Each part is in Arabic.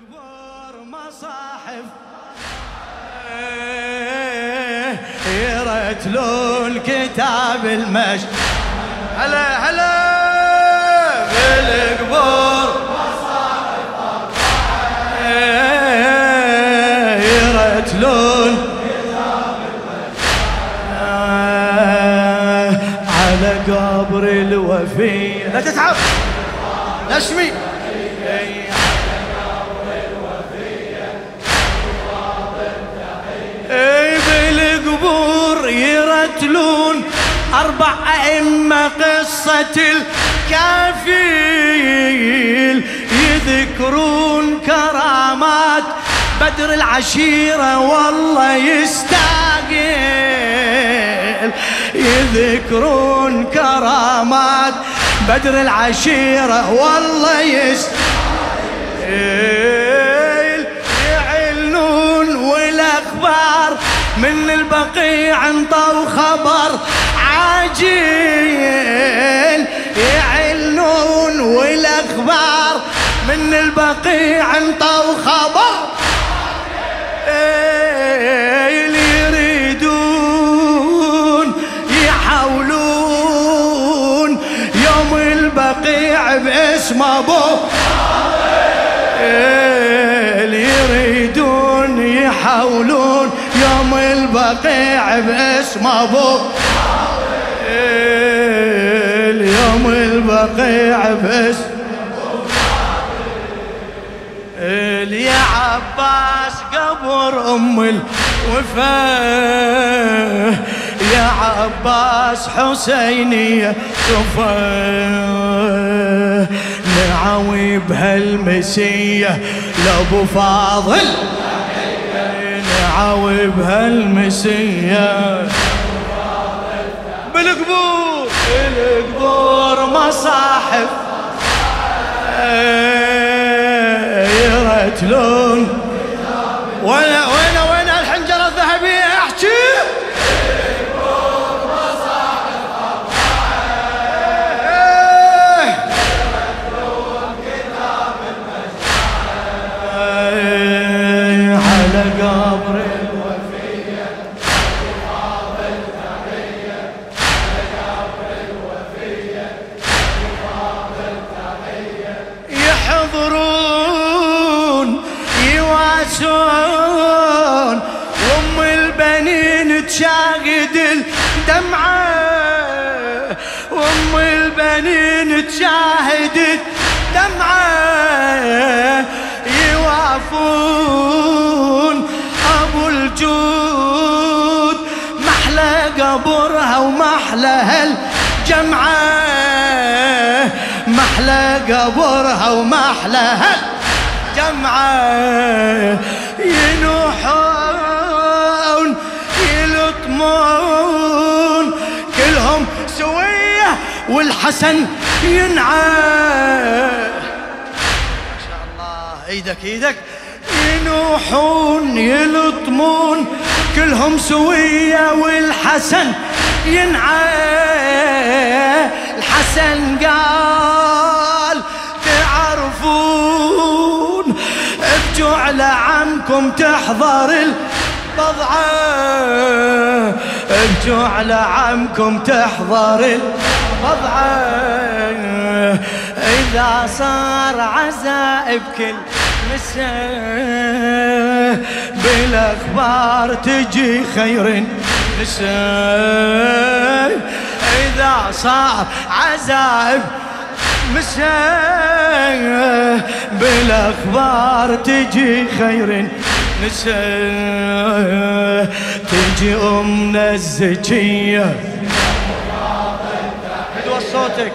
بالقبور مصاحف. يرتلون كتاب المجد. هلا هلا بالقبور يرتلون على قبر الوفي لا تتعب. نشمي. يرتلون أربع أئمة قصة الكافيل يذكرون كرامات بدر العشيرة والله يستاهل. يذكرون كرامات بدر العشيرة والله يستاهل. يعلنون والأخبار من البقيع انطوا خبر عاجل يعلنون والأخبار. من البقيع انطوا خبر اللي يريدون يحاولون. يوم البقيع باسم البقيع باسم ابوه اليوم البقيع باسم يا عباس قبر أم الوفاه يا عباس حسينية صفاه نعوي بهالمسية لأبو فاضل. نعوي بهالمسية بالقبور. بالقبور مصاحف يرتلون وين البنين تشاهد الدمعة يوافون. أبو الجود محلى قبرها ومحلى هالجمعة. محلى قبرها ومحلى هالجمعة. والحسن ينعى. ما شاء الله. إيدك إيدك. ينوحون يلطمون. كلهم سوية والحسن ينعى. الحسن قال تعرفون ابجوا على عمكم تحضر البضعة. ابجوا على عمكم تحضر البضعة. إذا صار عزاء بكل مساء بالأخبار تجي خير نساء إذا صار عزائب مساء بالأخبار تجي خير نساء تجي أمنا الزكية صوتك.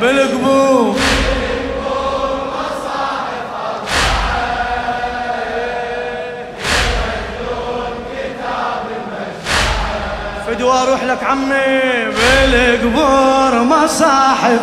بالقبور فدوى أروح لك عمي. بالقبور مصاحف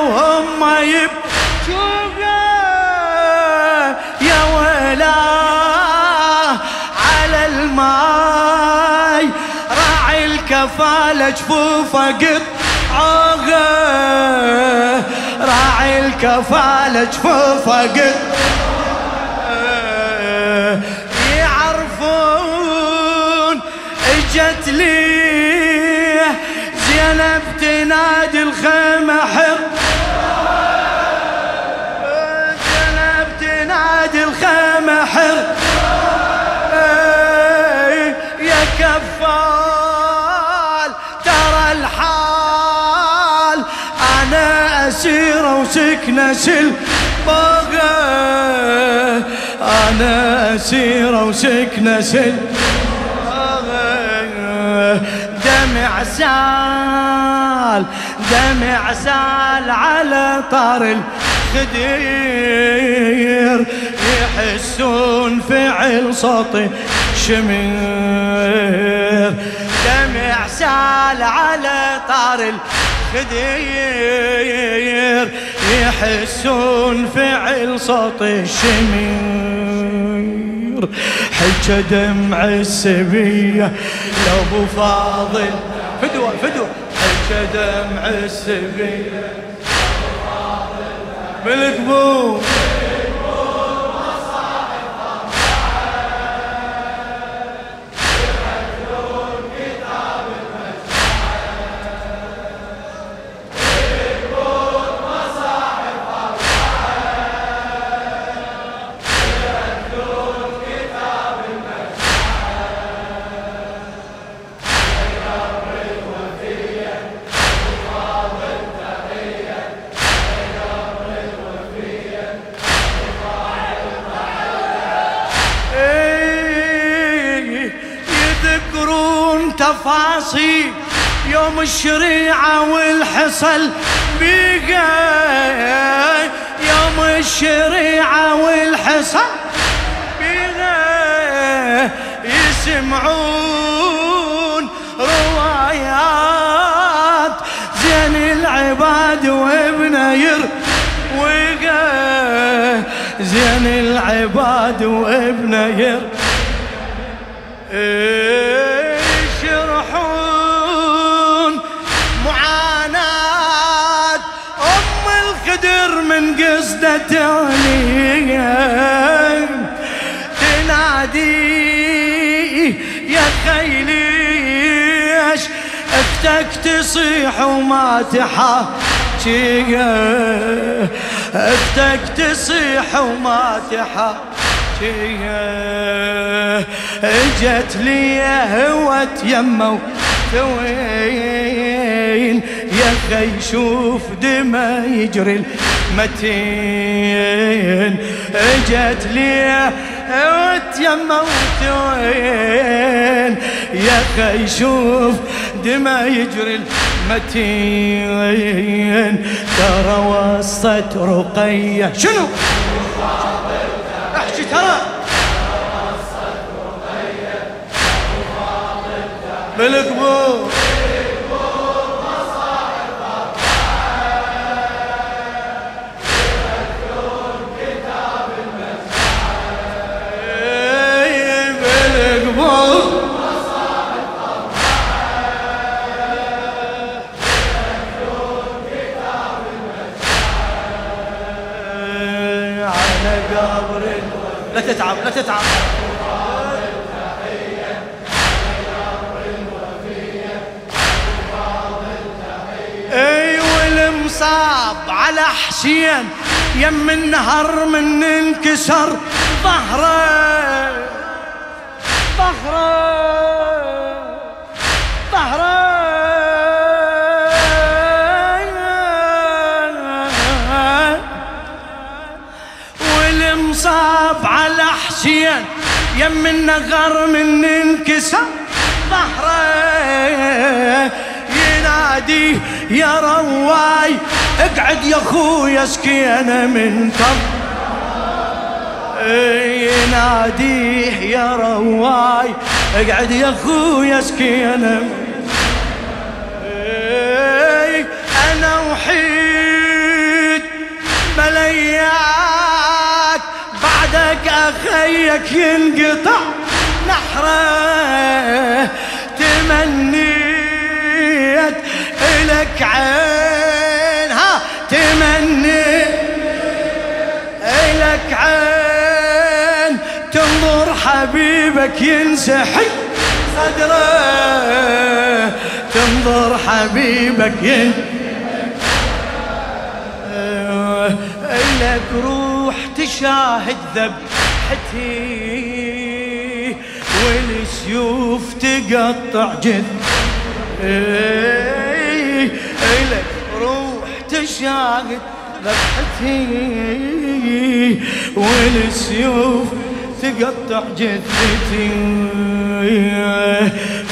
وهم يبكون يا ولا على الماي راعي الكفالة جفوفة قط راعي الكفالة جفوفة قط يعرفون اجت لي زينب تنادي الخيمة حلوة. وسكنة سل أنا اسيرة وسكنة سل دمع سال دمع سال على طار الخدير. يحسون فعل صوتي شمير. دمع سال على طار الخدير يحسون فعل صوتي شمير حجة دمع السبية لابو فاضل. فدوة فدوة. حجة دمع السبية بالقبور تفاصيل يوم الشريعة والحصل بيها يوم الشريعة والحصل بيها يسمعون روايات زين العباد وابن ير. زين العباد وابن ير. يشرحون من قصدة تنادي يا خيليش أختك تصيح وما تحاكي أختك تصيح وما تحاكي إجت لي هوت يمه وين يا خي شوف دما يجري المتين اجت لي هوت يمه وين؟ يا خي شوف دما يجري المتين. ترى وسط رقية. شنو؟ احكي ترى. بالقبور لا تتعب لا تتعب. أي والمصاب على حسين يم النهر من انكسر ظهره ظهره. حسين يم النهر من انكسر ظهره ينادي يا رواي اقعد يا اخويا سكينة من طب يناديه يا رواي اقعد يا اخويا سكينة أنا وحيد ملياك أخيك ينقطع نحرة تمني إلك عين. ها تمني إلك عين. تنظر حبيبك ينسحي صدره. تنظر حبيبك ينسحي إلك روح تشاهد ذبحتي والسيوف تقطع جد. إلك روح تشاهد ذبحتي والسيوف تقطع جثتي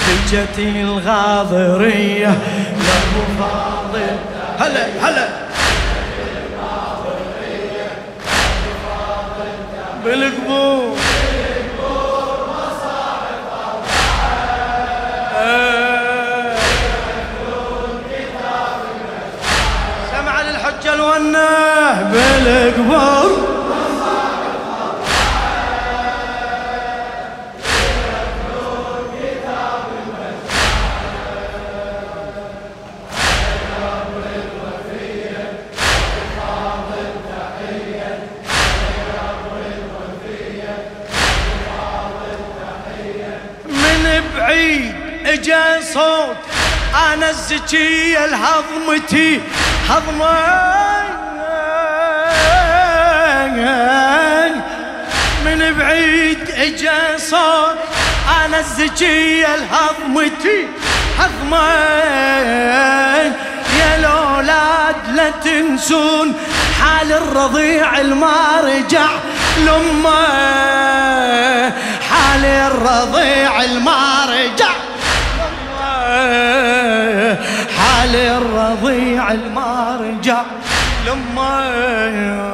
بجتي الغاضرية لابو فاضل هلا هلا. الونه بالقبور بعيد اجا صوت أنا الزكية الهضمتي من بعيد إجا صوت أنا الزكية الهضمتي. هضمة يا الأولاد لا تنسون حال الرضيع الما رجع لامه حال الرضيع الما رجع حال الرضيع الما رجع لما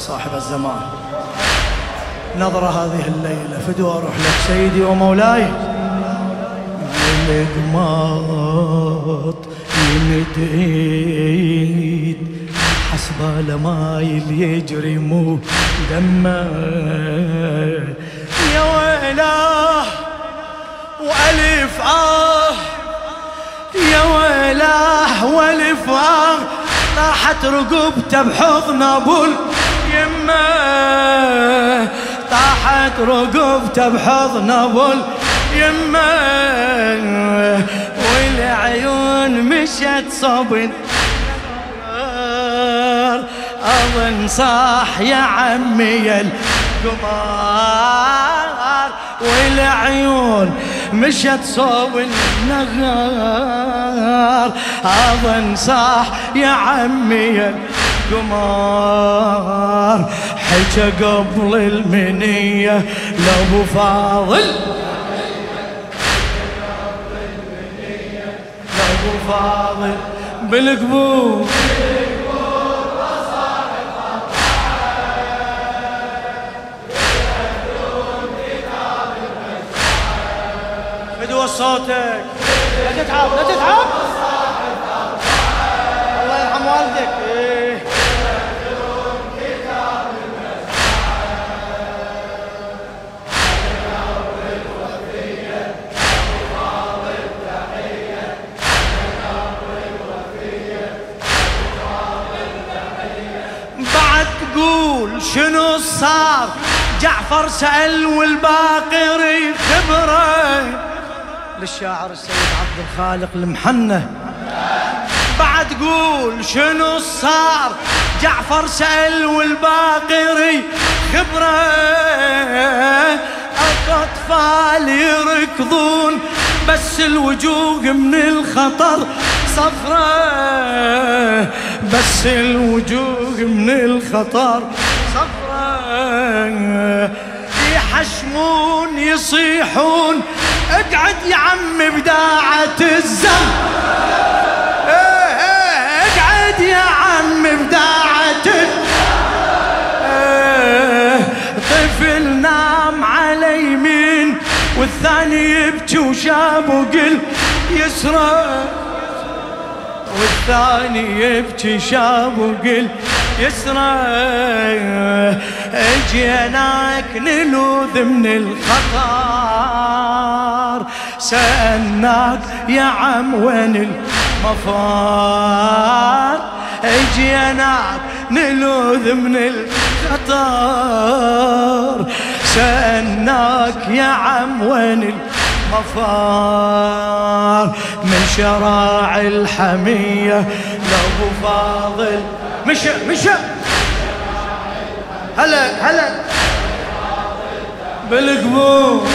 صاحب الزمان. نظرة هذه الليلة فدوا أروح لك سيدي ومولاي. القماط يمد إيد. حسب لمايل يجري مو دمه. يا ويلاه والف آه. يا ويلاه والف آه. طاحت رقبته بحضن ابو طاحت رقبته بحضن ابو اليمه والعيون مشت صبن أظن صاح يا عمي القمار والعيون مشت صوب النهار أظن صاح يا عمي القمار حكى قبل المنية لابو فاضل. لابو فاضل. بالقبور صوتك. لا تتعب لا تتعب. شنو صار؟ جعفر سأل والباقر خبره. للشاعر السيد عبد الخالق المحنة. بعد قول شنو صار؟ جعفر سأل والباقر خبره. أطفال يركضون بس الوجوه من الخطر صفرة. بس الوجوه من الخطر يحشمون يصيحون اقعد يا عم بداعة الزم. إيه، إيه، اقعد يا عم بداعة إيه، طفل نام على يمين والثاني يبكي وشاب وقل يسرى. والثاني يبكي شاب وقل يسرى اجيناك نلوذ من الخطر. سألناك يا عم وين المفار. اجيناك نلوذ من الخطر. سألناك يا عم وين المفار. من شراع الحمية لابو فاضل مشى مشى هلا هلا بالقبور.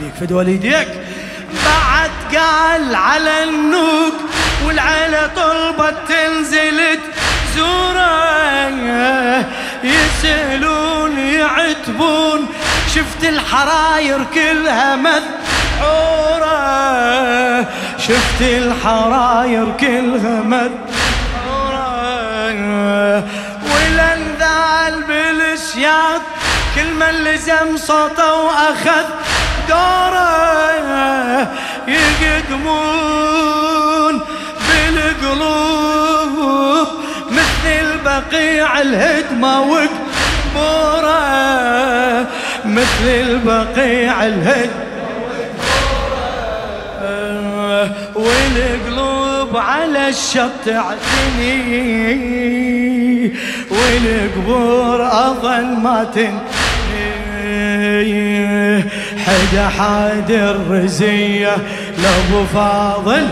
بيك فد والديك بعد قال على النوق والعيلة طلبت تنزل زورة. يسألون يعتبون شفت الحراير كلها مذ مسحورة شفت الحراير كلها مدحورة والأنذال بالسياط كل من لزم صوته وأخذ دوره يقدمون بالقلوب مثل البقيع الهدمة وقبوره مثل البقيع الهدمة والقلوب على الشط تعتني والقبور أظل ما تنتهي. حدا حاد الرزية لأبو فاضل